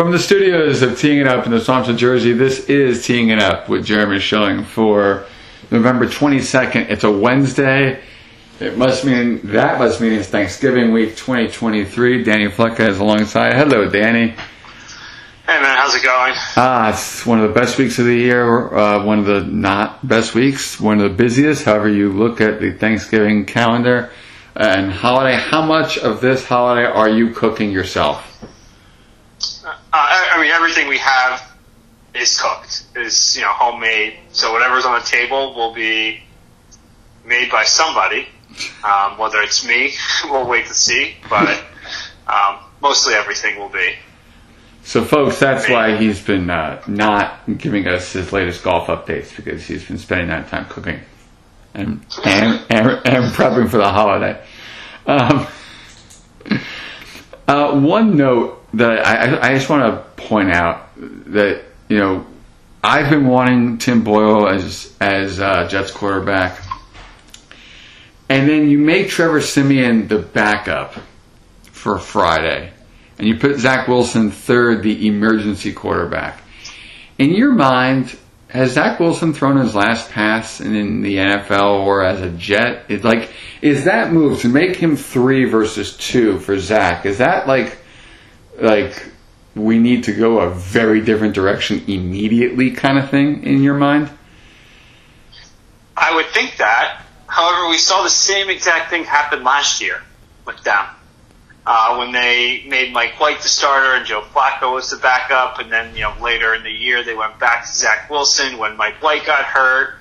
From the studios of Teeing It Up in the swamps of Jersey, this is Teeing It Up with Jeremy Schilling for November 22nd. It's a Wednesday. It must mean, that must mean it's Thanksgiving week 2023. Danny Flecca is alongside. Hello, Danny. Hey man, how's it going? Ah, it's one of the best weeks of the year, uh, one of the not best weeks, one of the busiest, however you look at the Thanksgiving calendar and holiday. How much of this holiday are you cooking yourself? I, mean, everything we have is cooked, is you know homemade. So whatever's on the table will be made by somebody. Um, whether it's me, we'll wait to see. But um, mostly everything will be. So, folks, that's why he's been uh, not giving us his latest golf updates because he's been spending that time cooking and and, and, and prepping for the holiday. Um, uh, one note that I, I just want to point out that you know I've been wanting Tim Boyle as as uh, Jets quarterback, and then you make Trevor Siemian the backup for Friday, and you put Zach Wilson third, the emergency quarterback. In your mind, has Zach Wilson thrown his last pass in the NFL or as a Jet? It's like, is that move to make him three versus two for Zach? Is that like like we need to go a very different direction immediately kind of thing in your mind? I would think that. However, we saw the same exact thing happen last year with them. Uh, when they made Mike White the starter and Joe Flacco was the backup, and then you know later in the year they went back to Zach Wilson when Mike White got hurt.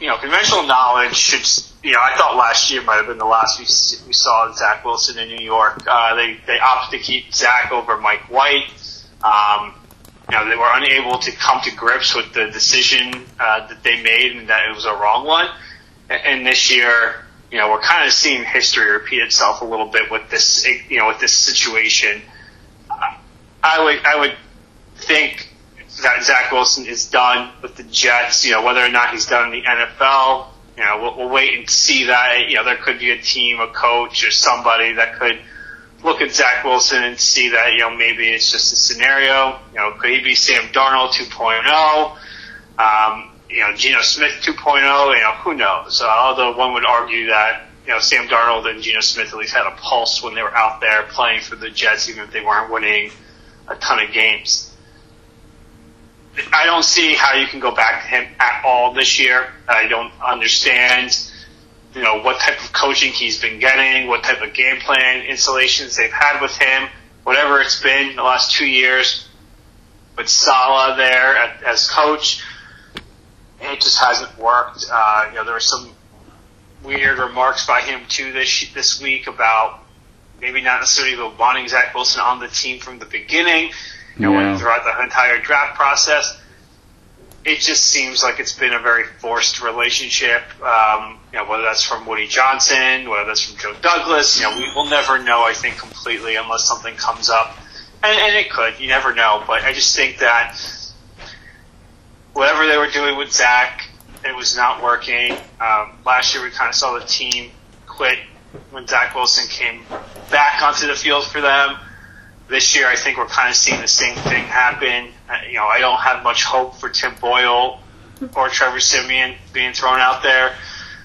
You know, conventional knowledge should you know, I thought last year might have been the last we, we saw Zach Wilson in New York. Uh, they they opted to keep Zach over Mike White. Um, you know, they were unable to come to grips with the decision uh, that they made and that it was a wrong one. And, and this year, you know, we're kind of seeing history repeat itself a little bit with this, you know, with this situation. I would I would think that Zach Wilson is done with the Jets. You know, whether or not he's done in the NFL you know, we'll, we'll wait and see that. You know, there could be a team, a coach, or somebody that could look at Zach Wilson and see that, you know, maybe it's just a scenario. You know, could he be Sam Darnold 2.0? Um, you know, Geno Smith 2.0, you know, who knows? Uh, although one would argue that, you know, Sam Darnold and Geno Smith at least had a pulse when they were out there playing for the Jets, even if they weren't winning a ton of games. I don't see how you can go back to him at all this year. I don't understand, you know, what type of coaching he's been getting, what type of game plan installations they've had with him, whatever it's been the last two years with Saleh there as coach. It just hasn't worked. Uh, you know, there were some weird remarks by him too this this week about maybe not necessarily wanting Zach Wilson on the team from the beginning you know, yeah. throughout the entire draft process. It just seems like it's been a very forced relationship. Um, you know, whether that's from Woody Johnson, whether that's from Joe Douglas, you know, we will never know. I think completely unless something comes up, and, and it could. You never know. But I just think that whatever they were doing with Zach, it was not working. Um, last year, we kind of saw the team quit when Zach Wilson came back onto the field for them this year, I think we're kind of seeing the same thing happen. Uh, you know, I don't have much hope for Tim Boyle or Trevor Siemian being thrown out there.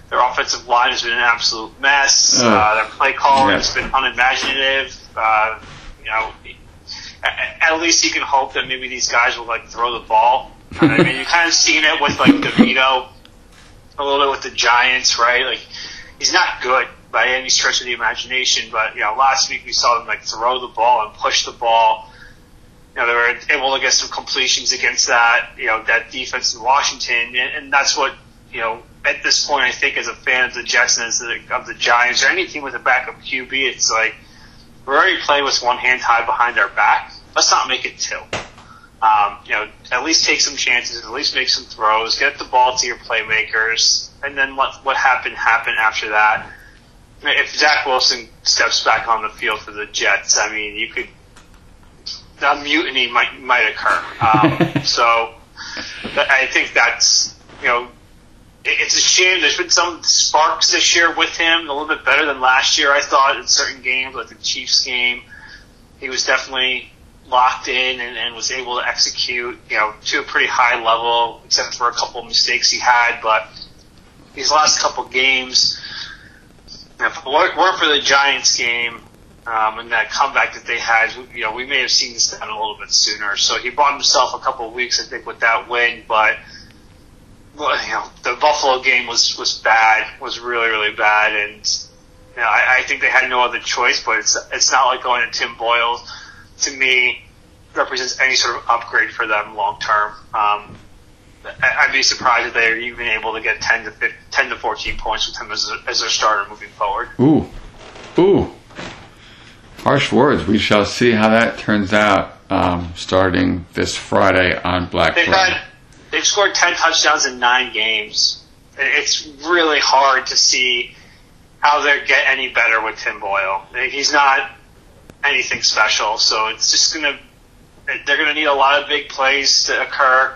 Their offensive line has been an absolute mess. Uh, uh, their play calling has been unimaginative. Uh, you know, at, at least you can hope that maybe these guys will like throw the ball. I mean, you kind of seen it with like DeVito, a little bit with the Giants, right? Like he's not good by any stretch of the imagination. But you know, last week we saw them like throw the ball and push the ball. You know, they were able to get some completions against that. You know, that defense in Washington, and, and that's what you know. At this point, I think as a fan of the Jets and as the, of the Giants or any team with a backup QB, it's like we're already playing with one hand tied behind our back. Let's not make it two. Um, you know, at least take some chances, at least make some throws, get the ball to your playmakers, and then let what happened happen after that if Zach Wilson steps back on the field for the Jets, I mean, you could a mutiny might might occur. Um, so I think that's you know it's a shame. There's been some sparks this year with him, a little bit better than last year. I thought in certain games, like the Chiefs game. he was definitely locked in and, and was able to execute, you know, to a pretty high level, except for a couple of mistakes he had. But these last couple games, if it weren't for the Giants game um, and that comeback that they had, you know, we may have seen this down a little bit sooner. So he bought himself a couple of weeks, I think, with that win. But well, you know, the Buffalo game was was bad, was really really bad, and you know, I, I think they had no other choice. But it's it's not like going to Tim Boyle. To me, represents any sort of upgrade for them long term. Um, I'd be surprised if they're even able to get 10 to 15, 10 to 14 points with him as, a, as their starter moving forward. Ooh, ooh, harsh words. We shall see how that turns out um, starting this Friday on Black they've Friday. Had, they've scored 10 touchdowns in nine games. It's really hard to see how they get any better with Tim Boyle. He's not anything special, so it's just going to they're going to need a lot of big plays to occur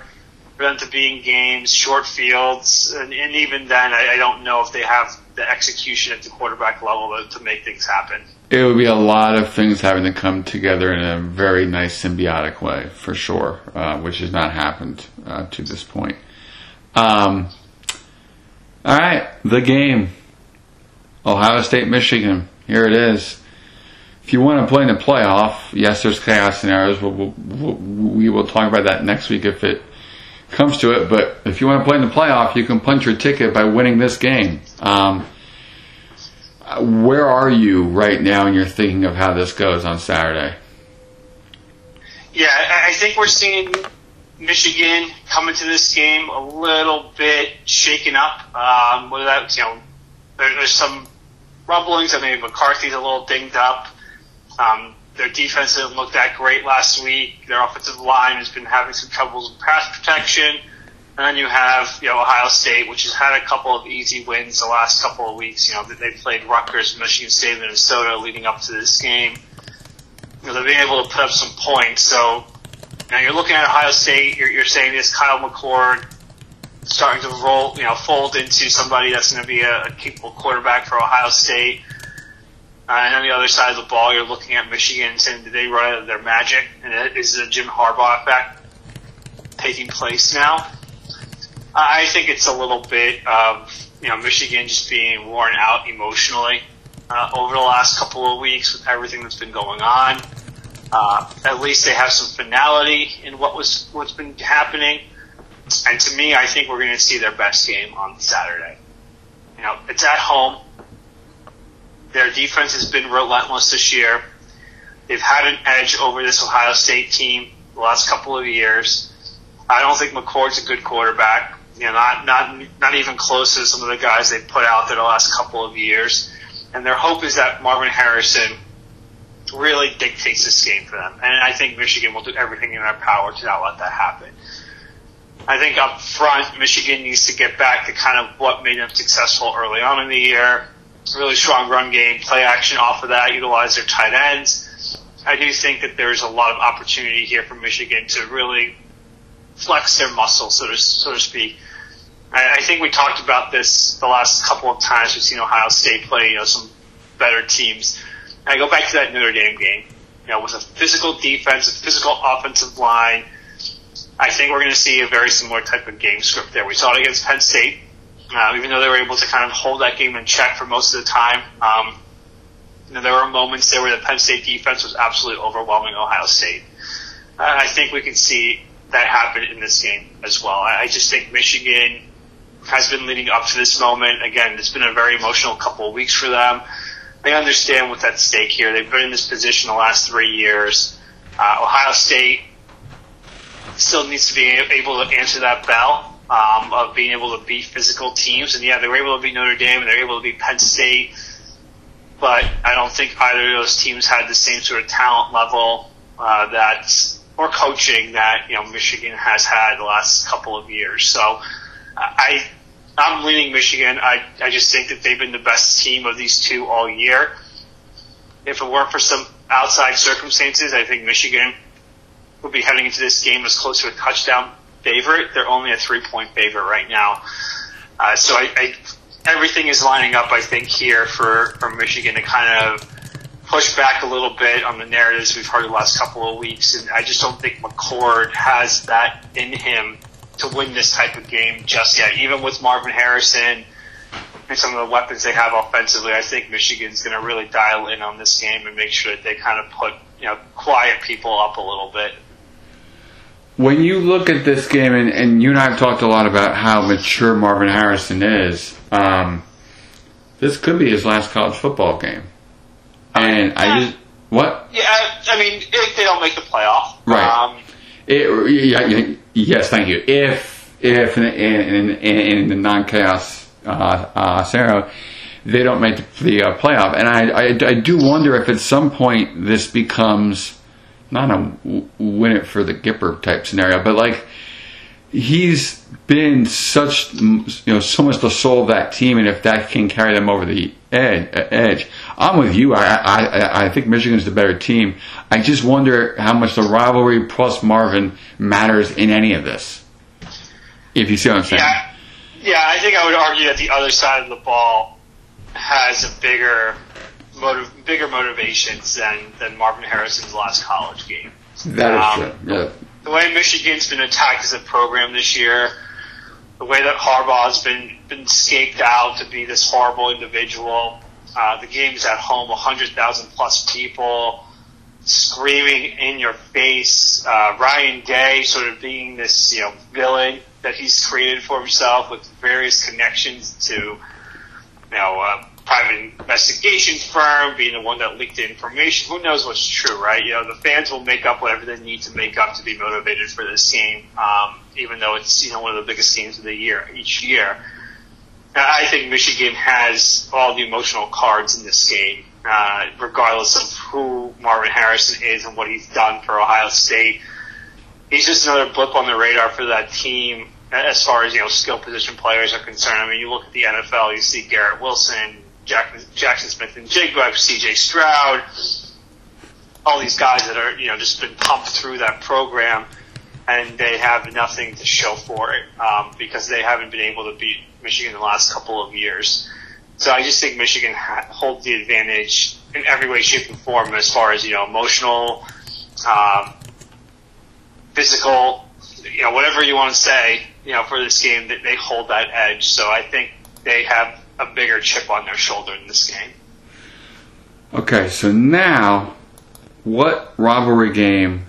for them to be in games, short fields, and, and even then, I, I don't know if they have the execution at the quarterback level to, to make things happen. It would be a lot of things having to come together in a very nice symbiotic way, for sure, uh, which has not happened uh, to this point. Um, all right, the game. Ohio State, Michigan. Here it is if you want to play in the playoff, yes, there's chaos scenarios. We'll, we'll, we will talk about that next week if it comes to it. But if you want to play in the playoff, you can punch your ticket by winning this game. Um, where are you right now in your thinking of how this goes on Saturday? Yeah, I think we're seeing Michigan come into this game a little bit shaken up. Um, without you know, there's some rumblings I maybe McCarthy's a little dinged up. Um, their defense didn't look that great last week. Their offensive line has been having some troubles with pass protection. And then you have, you know, Ohio State, which has had a couple of easy wins the last couple of weeks. You know, they played Rutgers, Michigan State, Minnesota leading up to this game. You know, they've been able to put up some points. So, now you're looking at Ohio State, you're, you're saying this Kyle McCord starting to roll, you know, fold into somebody that's going to be a, a capable quarterback for Ohio State. Uh, and on the other side of the ball, you're looking at Michigan saying, did they run out of their magic? And is the Jim Harbaugh effect taking place now? I think it's a little bit of, you know, Michigan just being worn out emotionally uh, over the last couple of weeks with everything that's been going on. Uh, at least they have some finality in what was what's been happening. And to me, I think we're going to see their best game on Saturday. You know, it's at home. Their defense has been relentless this year. They've had an edge over this Ohio State team the last couple of years. I don't think McCord's a good quarterback. You know, not not not even close to some of the guys they put out there the last couple of years. And their hope is that Marvin Harrison really dictates this game for them. And I think Michigan will do everything in their power to not let that happen. I think up front, Michigan needs to get back to kind of what made them successful early on in the year really strong run game, play action off of that, utilize their tight ends. I do think that there's a lot of opportunity here for Michigan to really flex their muscle, so to, so to speak. I, I think we talked about this the last couple of times we've seen Ohio State play, you know, some better teams. And I go back to that Notre Dame game, you know, with a physical defense, a physical offensive line. I think we're going to see a very similar type of game script there. We saw it against Penn State. Uh, even though they were able to kind of hold that game in check for most of the time, um, you know, there were moments there where the Penn State defense was absolutely overwhelming Ohio State. Uh, I think we can see that happen in this game as well. I, I just think Michigan has been leading up to this moment. Again, it's been a very emotional couple of weeks for them. They understand what's at stake here. They've been in this position the last three years. Uh, Ohio State still needs to be able to answer that bell um, of being able to beat physical teams. And yeah, they were able to beat Notre Dame and they were able to beat Penn State. But I don't think either of those teams had the same sort of talent level uh, that or coaching that you know Michigan has had the last couple of years. So I I'm leaning Michigan. I I just think that they've been the best team of these two all year. If it weren't for some outside circumstances, I think Michigan would be heading into this game as close to a touchdown favorite. They're only a three point favorite right now. Uh, so I, I, everything is lining up, I think, here for, for Michigan to kind of push back a little bit on the narratives we've heard the last couple of weeks, and I just don't think McCord has that in him to win this type of game just yet. Even with Marvin Harrison and some of the weapons they have offensively, I think Michigan's going to really dial in on this game and make sure that they kind of put you know quiet people up a little bit. When you look at this game, and, and you and I have talked a lot about how mature Marvin Harrison is, um, this could be his last college football game. And I just what? Yeah, I mean, if they don't make the playoff, Right. Um, It, yeah, yeah, yes, thank you. If if in, in, in, in the non chaos uh, uh, scenario they don't make the uh, playoff, and I, I I do wonder if at some point this becomes not a win it for the Gipper type scenario, but like he's been such you know so much the soul of that team, and if that can carry them over the edge, uh, edge I'm with you. I I I think Michigan's the better team. I just wonder how much the rivalry plus Marvin matters in any of this. If you see what I'm saying. yeah, yeah, I think I would argue that the other side of the ball has a bigger motiv- bigger motivations than than Marvin Harrison's last college game. That is Um, true. Yeah. the way Michigan's been attacked as a program this year, the way that Harbaugh's been been scaped out to be this horrible individual. Uh, the game's at home, 100,000 plus people screaming in your face. Uh, Ryan Day sort of being this, you know, villain that he's created for himself with various connections to, you know, a private investigation firm, being the one that leaked the information. Who knows what's true, right? You know, the fans will make up whatever they need to make up to be motivated for this game, um, even though it's, you know, one of the biggest games of the year, each year. I think Michigan has all the emotional cards in this game, uh, regardless of who Marvin Harrison is and what he's done for Ohio State. He's just another blip on the radar for that team as far as, you know, skill position players are concerned. I mean, you look at the NFL, you see Garrett Wilson, Jack, Jaxon Smith-Njigba, CJ Stroud, all these guys that are, you know, just been pumped through that program and they have nothing to show for it um, because they haven't been able to beat Michigan in the last couple of years. So I just think Michigan ha- holds the advantage in every way, shape, and form as far as you know, emotional, um, physical, you know, whatever you want to say, you know, for this game, that they hold that edge. So I think they have a bigger chip on their shoulder in this game. Okay, so now, what rivalry game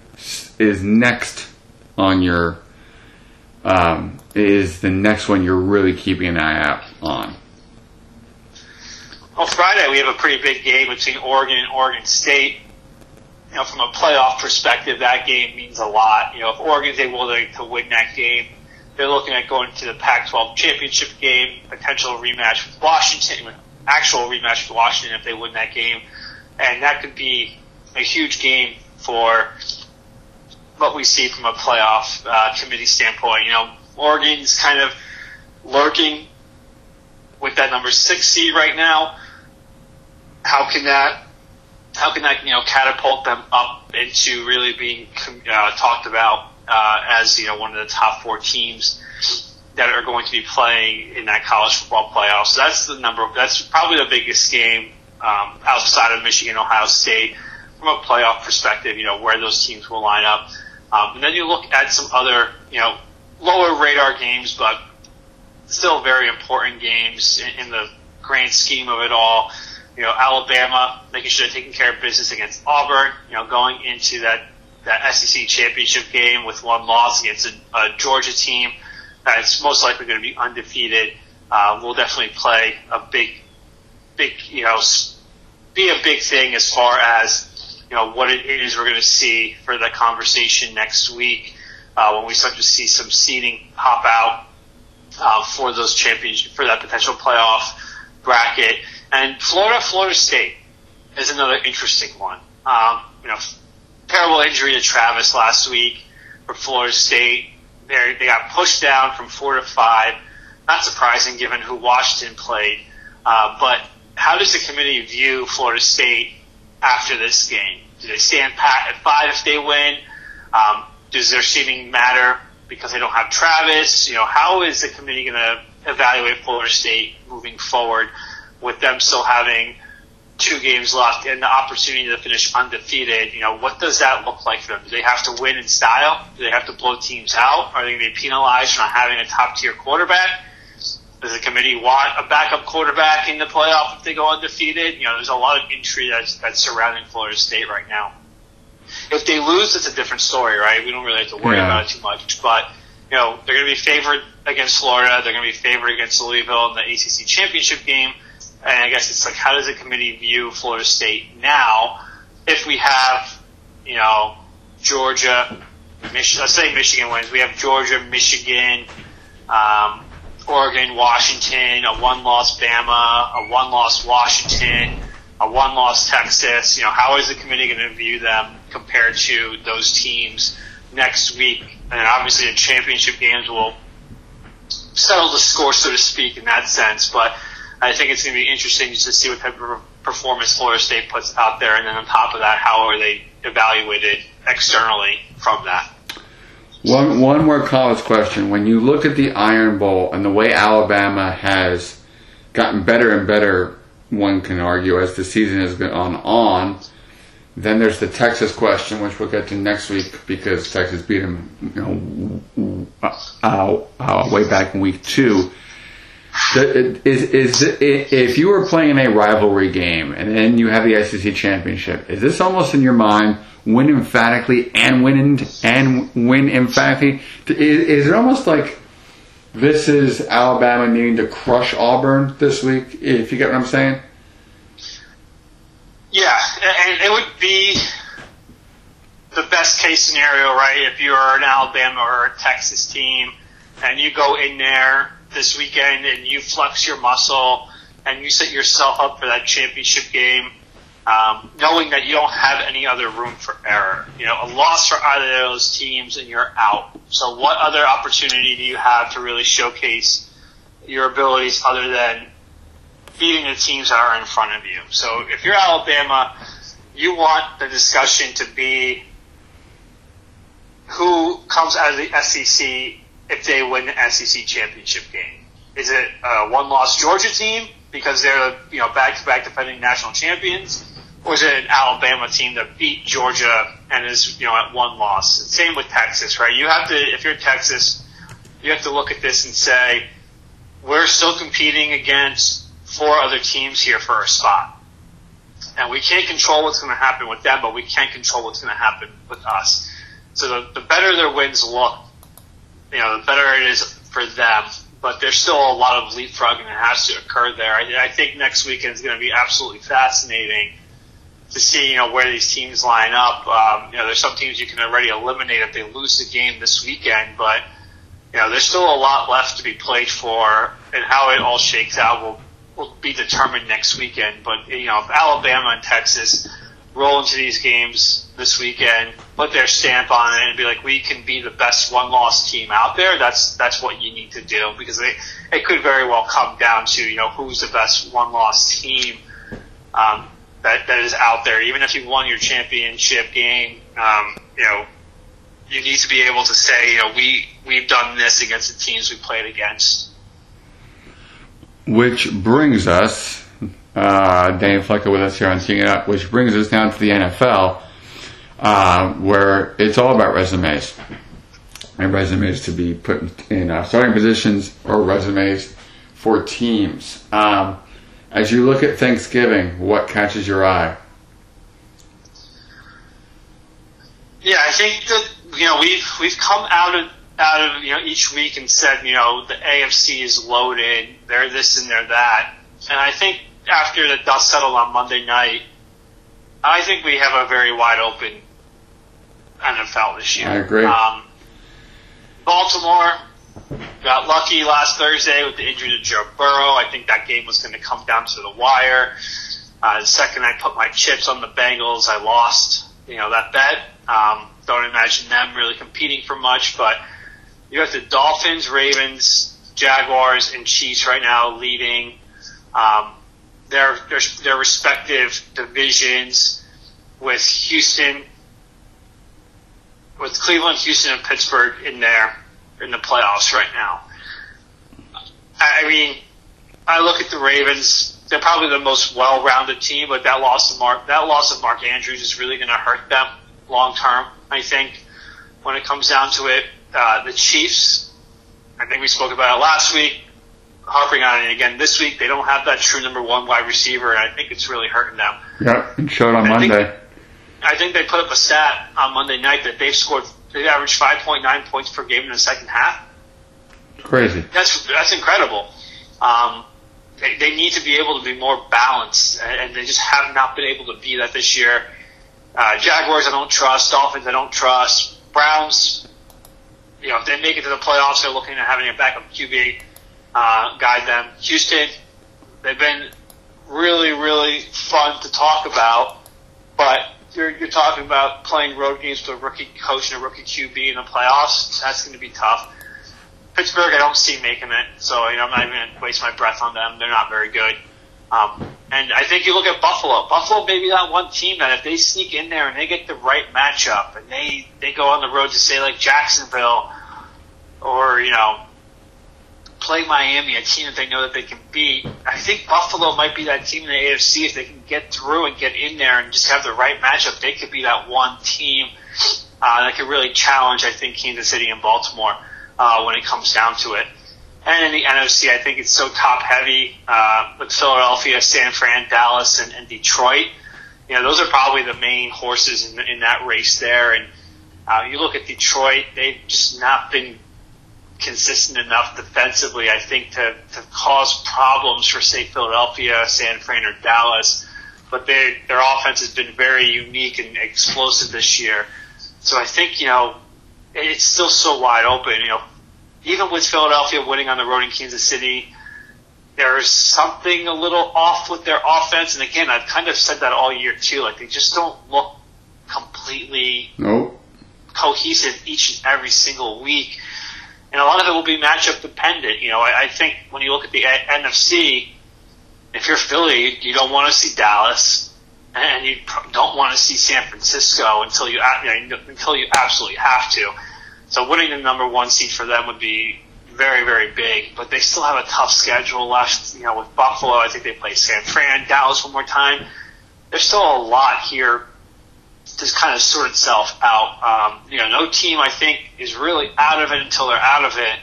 is next on your? Um, is the next one you're really keeping an eye out on? On Friday, we have a pretty big game between Oregon and Oregon State. You know, from a playoff perspective, that game means a lot. You know, if Oregon's able to, to win that game, they're looking at going to the Pac-12 championship game, potential rematch with Washington, actual rematch with Washington if they win that game, and that could be a huge game for what we see from a playoff uh, committee standpoint. You know, Oregon's kind of lurking with that number six seed right now. How can that how can that you know catapult them up into really being uh, talked about uh, as you know one of the top four teams that are going to be playing in that college football playoff? So that's the number. That's probably the biggest game um, outside of Michigan, Ohio State from a playoff perspective. You know where those teams will line up, um, and then you look at some other you know lower radar games, but still very important games in, in the grand scheme of it all. You know, Alabama making sure they're taking care of business against Auburn. You know, going into that that SEC championship game with one loss against a, a Georgia team that's most likely going to be undefeated. Uh, will definitely play a big, big, you know, be a big thing as far as you know what it is we're going to see for the conversation next week uh, when we start to see some seeding pop out uh, for those championship for that potential playoff bracket. And Florida, Florida State is another interesting one. Um, you know, terrible injury to Travis last week for Florida State. They they got pushed down from four to five. Not surprising given who Washington played. Uh, but how does the committee view Florida State after this game? Do they stand pat at five if they win? Um, does their seeding matter because they don't have Travis? You know, how is the committee going to evaluate Florida State moving forward with them still having two games left and the opportunity to finish undefeated, you know, what does that look like for them? Do they have to win in style? Do they have to blow teams out? Are they going to be penalized for not having a top tier quarterback? Does the committee want a backup quarterback in the playoff if they go undefeated? You know, there's a lot of intrigue that's, that's surrounding Florida State right now. If they lose, it's a different story, right? We don't really have to worry Yeah. about it too much. But, you know, they're going to be favored against Florida. They're going to be favored against Louisville in the ACC championship game. And I guess it's like, how does the committee view Florida State now if we have, you know, Georgia, Mich- let's say Michigan wins. We have Georgia, Michigan, um, Oregon, Washington, a one-loss Bama, a one-loss Washington, a one-loss Texas. You know, how is the committee going to view them compared to those teams next week? And obviously, the championship games will settle the score, so to speak, in that sense. But I think it's going to be interesting to see what type of performance Florida State puts out there, and then on top of that, how are they evaluated externally from that? One one more college question. When you look at the Iron Bowl and the way Alabama has gotten better and better, one can argue as the season has gone on. Then there's the Texas question, which we'll get to next week because Texas beat them, you know, uh, uh, way back in week two. The- Is is if you were playing in a rivalry game and then you have the SEC championship, is this almost in your mind win emphatically and win and win emphatically? Is, is it almost like this is Alabama needing to crush Auburn this week? If you get what I'm saying? Yeah, and it would be the best case scenario, right? If you're an Alabama or a Texas team and you go in there this weekend and you flex your muscle and you set yourself up for that championship game, um, knowing that you don't have any other room for error. You know, a loss for either of those teams and you're out. So what other opportunity do you have to really showcase your abilities other than beating the teams that are in front of you. So if you're Alabama, you want the discussion to be who comes out of the SEC if they win the SEC championship game. Is it a one-loss Georgia team because they're you know back-to-back defending national champions, or is it an Alabama team that beat Georgia and is you know at one loss? Same with Texas, right? You have to if you're Texas, you have to look at this and say we're still competing against four other teams here for a spot. And we can't control what's going to happen with them, but we can control what's going to happen with us. So the, the better their wins look, you know, the better it is for them. But there's still a lot of leapfrogging that has to occur there. I, I think next weekend is going to be absolutely fascinating to see, you know, where these teams line up. Um, you know, there's some teams you can already eliminate if they lose the game this weekend, but you know, there's still a lot left to be played for, and how it all shakes out will will be determined next weekend. But you know, Alabama and Texas roll into these games this weekend, put their stamp on it, and be like, we can be the best one-loss team out there. That's that's what you need to do because it it could very well come down to you know who's the best one-loss team. Um, that, that is out there. Even if you won your championship game, um, you know, you need to be able to say, you know, we we've done this against the teams we played against. Which brings us, uh, Flecca with us here on Teeing It Up, which brings us down to the NFL, uh, where it's all about resumes. And resumes to be put in uh, starting positions or resumes for teams. Um, as you look at Thanksgiving, what catches your eye? Yeah, I think that you know we've we've come out of out of you know each week and said you know the AFC is loaded, they're this and they're that, and I think after the dust settled on Monday night, I think we have a very wide open NFL this year. I agree. Um, Baltimore got lucky last Thursday with the injury to Joe Burrow. I think that game was going to come down to the wire. Uh, the second I put my chips on the Bengals, I lost, you know, that bet. Um, don't imagine them really competing for much, but you have the Dolphins, Ravens, Jaguars, and Chiefs right now leading um, their, their their respective divisions with Houston, with Cleveland, Houston, and Pittsburgh in there in the playoffs right now. I mean, I look at the Ravens. they're probably the most well-rounded team, but that loss of Mark that loss of Mark Andrews is really going to hurt them long term. I think when it comes down to it, uh, the Chiefs. I think we spoke about it last week. Harping on it again this week, they don't have that true number one wide receiver, and I think it's really hurting them. Yep, it showed on I think- Monday. I think they put up a stat on Monday night that they've scored, they've averaged 5.9 points per game in the second half. Crazy. That's that's incredible. Um, they, they need to be able to be more balanced, and, and they just have not been able to be that this year. Uh, Jaguars, I don't trust. Dolphins, I don't trust. Browns, you know, if they make it to the playoffs, they're looking at having a backup QB uh, guide them. Houston, they've been really, really fun to talk about, but you're, you're talking about playing road games with a rookie coach and a rookie QB in the playoffs. That's going to be tough. Pittsburgh, I don't see making it, so you know I'm not even going to waste my breath on them. They're not very good. Um, and I think you look at Buffalo. Buffalo may be that one team that if they sneak in there and they get the right matchup and they they go on the road to say like Jacksonville or you know play Miami, a team that they know that they can beat. I think Buffalo might be that team in the AFC if they can get through and get in there and just have the right matchup. They could be that one team uh, that could really challenge. I think Kansas City and Baltimore uh, when it comes down to it. And in the NFC, I think it's so top heavy uh, with Philadelphia, San Fran, Dallas, and, and Detroit. You know, those are probably the main horses in, in that race there. And uh, you look at Detroit; they've just not been consistent enough defensively, I think, to, to cause problems for, say, Philadelphia, San Fran, or Dallas. But they, their offense has been very unique and explosive this year. So I think, you know, it's still so wide open. You know, even with Philadelphia winning on the road in Kansas City, there's something a little off with their offense. And again, I've kind of said that all year too. Like they just don't look completely Nope. cohesive each and every single week. And a lot of it will be matchup dependent. You know, I, I think when you look at the A- NFC, if you're Philly, you don't want to see Dallas, and you pr- don't want to see San Francisco until you, you know, until you absolutely have to. So winning the number one seed for them would be very, very big. But they still have a tough schedule left. You know, with Buffalo, I think they play San Fran, Dallas one more time. There's still a lot here to kind of sort itself out. Um, you know, no team I think is really out of it until they're out of it.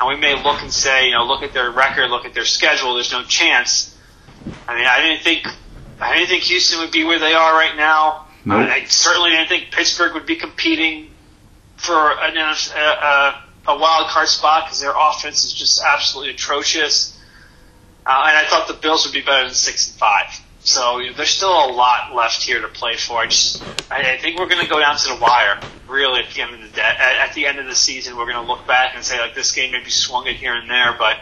And we may look and say, you know, look at their record, look at their schedule. There's no chance. I mean, I didn't think I didn't think Houston would be where they are right now. Nope. I, I certainly didn't think Pittsburgh would be competing for an, a, a, a wild card spot because their offense is just absolutely atrocious. Uh, and I thought the Bills would be better than six and five. So there's still a lot left here to play for. I just, I, I think we're going to go down to the wire. Really, at the end of the day, at, at the end of the season, we're going to look back and say like this game maybe swung it here and there, but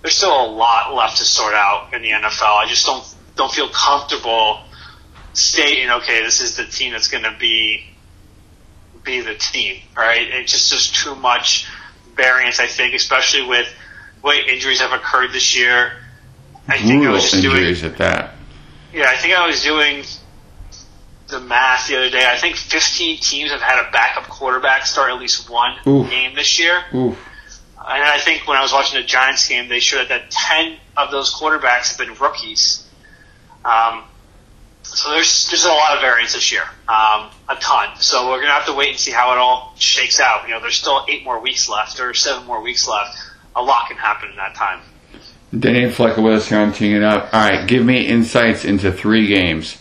there's still a lot left to sort out in the NFL. I just don't don't feel comfortable stating, okay, this is the team that's going to be be the team, right? It's just there's too much variance, I think, especially with what injuries have occurred this year. I think I Brutal was just doing injuries at that. Yeah, I think I was doing the math the other day. I think 15 teams have had a backup quarterback start at least one Oof. game this year. Oof. And I think when I was watching the Giants game, they showed that 10 of those quarterbacks have been rookies. Um, so there's there's a lot of variance this year, um, a ton. So we're gonna have to wait and see how it all shakes out. You know, there's still eight more weeks left or seven more weeks left. A lot can happen in that time. Danny Flecca with us here on Teeing It Up. All right, give me insights into three games.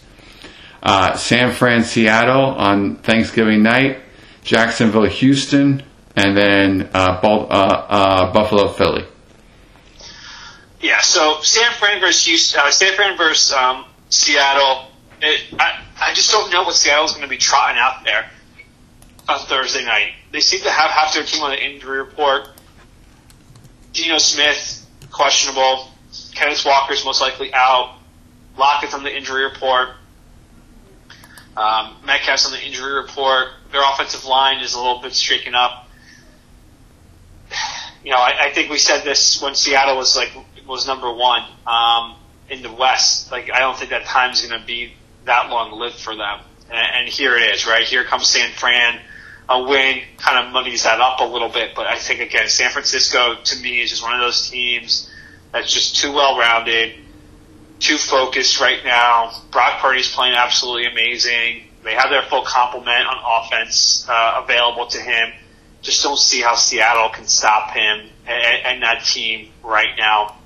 Uh, San Fran, Seattle on Thanksgiving night, Jacksonville, Houston, and then uh, Bal- uh, uh, Buffalo, Philly. Yeah, so San Fran versus Houston, uh, San Fran versus um, Seattle. It, I, I just don't know what Seattle's going to be trotting out there on Thursday night. They seem to have half their team on the injury report. Geno Smith questionable. Kenneth Walker's most likely out. Lockett's on the injury report. Um, Metcalf's on the injury report. Their offensive line is a little bit shaken up. You know, I, I think we said this when Seattle was like was number one um, in the West. Like, I don't think that time's going to be that long lived for them. And, and here it is, right? Here comes San Fran. A win kind of muddies that up a little bit, but I think again, San Francisco to me is just one of those teams that's just too well rounded, too focused right now. Brock Purdy's playing absolutely amazing. They have their full complement on offense uh, available to him. Just don't see how Seattle can stop him and, and that team right now.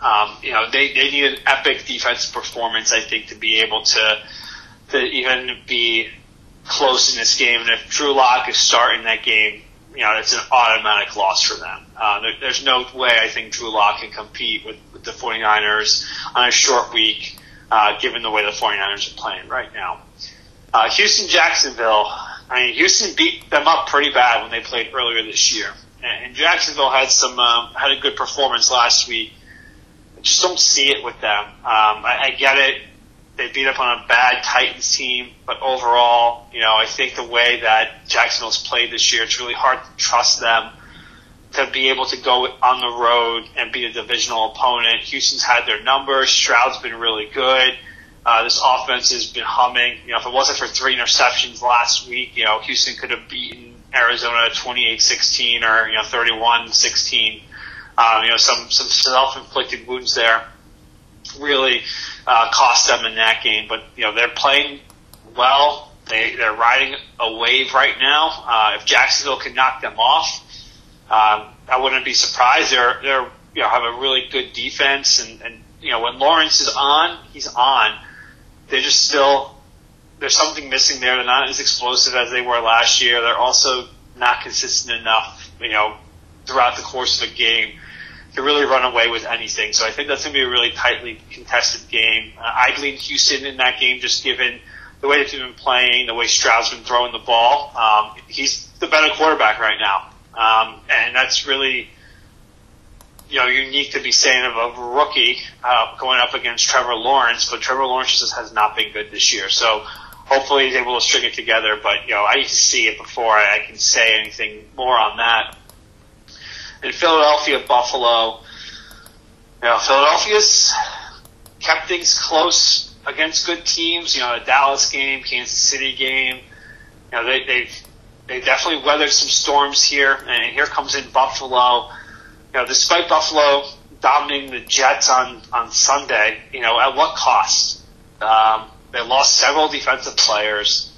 Um, you know, they, they need an epic defensive performance, I think, to be able to to even be close in this game. And if Drew Lock is starting that game, you know, it's an automatic loss for them. Uh, there, there's no way I think Drew Lock can compete with, with the 49ers on a short week, uh, given the way the 49ers are playing right now. Uh, Houston Jacksonville, I mean, Houston beat them up pretty bad when they played earlier this year. And, and Jacksonville had some, um, had a good performance last week. I just don't see it with them. Um, I, I get it they beat up on a bad Titans team, but overall, you know, I think the way that Jacksonville's played this year, it's really hard to trust them to be able to go on the road and beat a divisional opponent. Houston's had their numbers. Stroud's been really good. Uh, this offense has been humming. You know, if it wasn't for three interceptions last week, you know, Houston could have beaten Arizona 28-16 or, you know, 31-16. Um, you know, some, some self-inflicted wounds there. Really, uh, cost them in that game. But you know they're playing well. They they're riding a wave right now. Uh, if Jacksonville can knock them off, um, I wouldn't be surprised. They're they're you know have a really good defense, and and you know when Lawrence is on, he's on. They're just still there's something missing there. They're not as explosive as they were last year. They're also not consistent enough. You know throughout the course of a game to really run away with anything. So I think that's going to be a really tightly contested game. Uh, I'd lean Houston in that game just given the way that they've been playing, the way Stroud's been throwing the ball. Um, he's the better quarterback right now. Um, and that's really, you know, unique to be saying of a rookie uh, going up against Trevor Lawrence, but Trevor Lawrence just has not been good this year. So hopefully he's able to string it together. But, you know, I need to see it before I can say anything more on that in Philadelphia, Buffalo. You know, Philadelphia's kept things close against good teams. You know, the Dallas game, Kansas City game. You know, they, they've they definitely weathered some storms here, and here comes in Buffalo. You know, despite Buffalo dominating the Jets on on Sunday, you know, at what cost? Um, they lost several defensive players.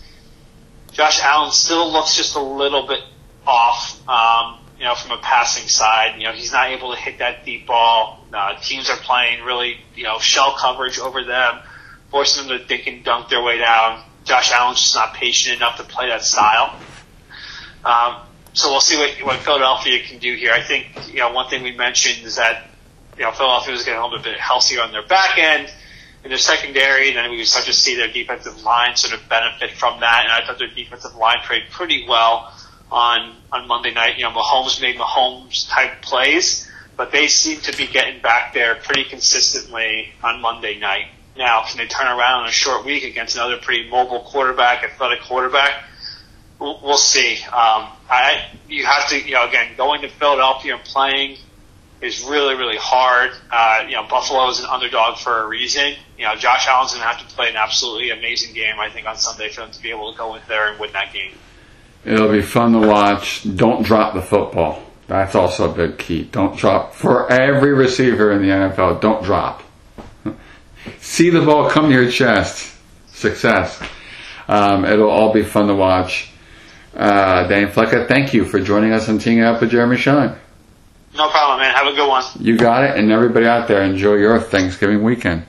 Josh Allen still looks just a little bit off. Um, you know, from a passing side. You know, he's not able to hit that deep ball. Uh, teams are playing really, you know, shell coverage over them, forcing them to think and dunk their way down. Josh Allen's just not patient enough to play that style. Um, so we'll see what, what Philadelphia can do here. I think, you know, one thing we mentioned is that, you know, Philadelphia was getting a little bit healthier on their back end in their secondary, and then we start to see their defensive line sort of benefit from that. And I thought their defensive line played pretty well on on Monday night. You know, Mahomes made Mahomes type plays, but they seem to be getting back there pretty consistently on Monday night. Now, can they turn around in a short week against another pretty mobile quarterback, athletic quarterback? We'll, we'll see. Um, I you have to you know again going to Philadelphia and playing is really really hard. Uh, you know, Buffalo is an underdog for a reason. You know, Josh Allen's going to have to play an absolutely amazing game, I think, on Sunday for them to be able to go in there and win that game. It'll be fun to watch. Don't drop the football. That's also a big key. Don't drop. For every receiver in the NFL, don't drop. See the ball come to your chest. Success. Um, it'll all be fun to watch. Uh, Dane Flecca, thank you for joining us on Teeing Up with Jeremy Shine. No problem, man. Have a good one. You got it. And everybody out there, enjoy your Thanksgiving weekend.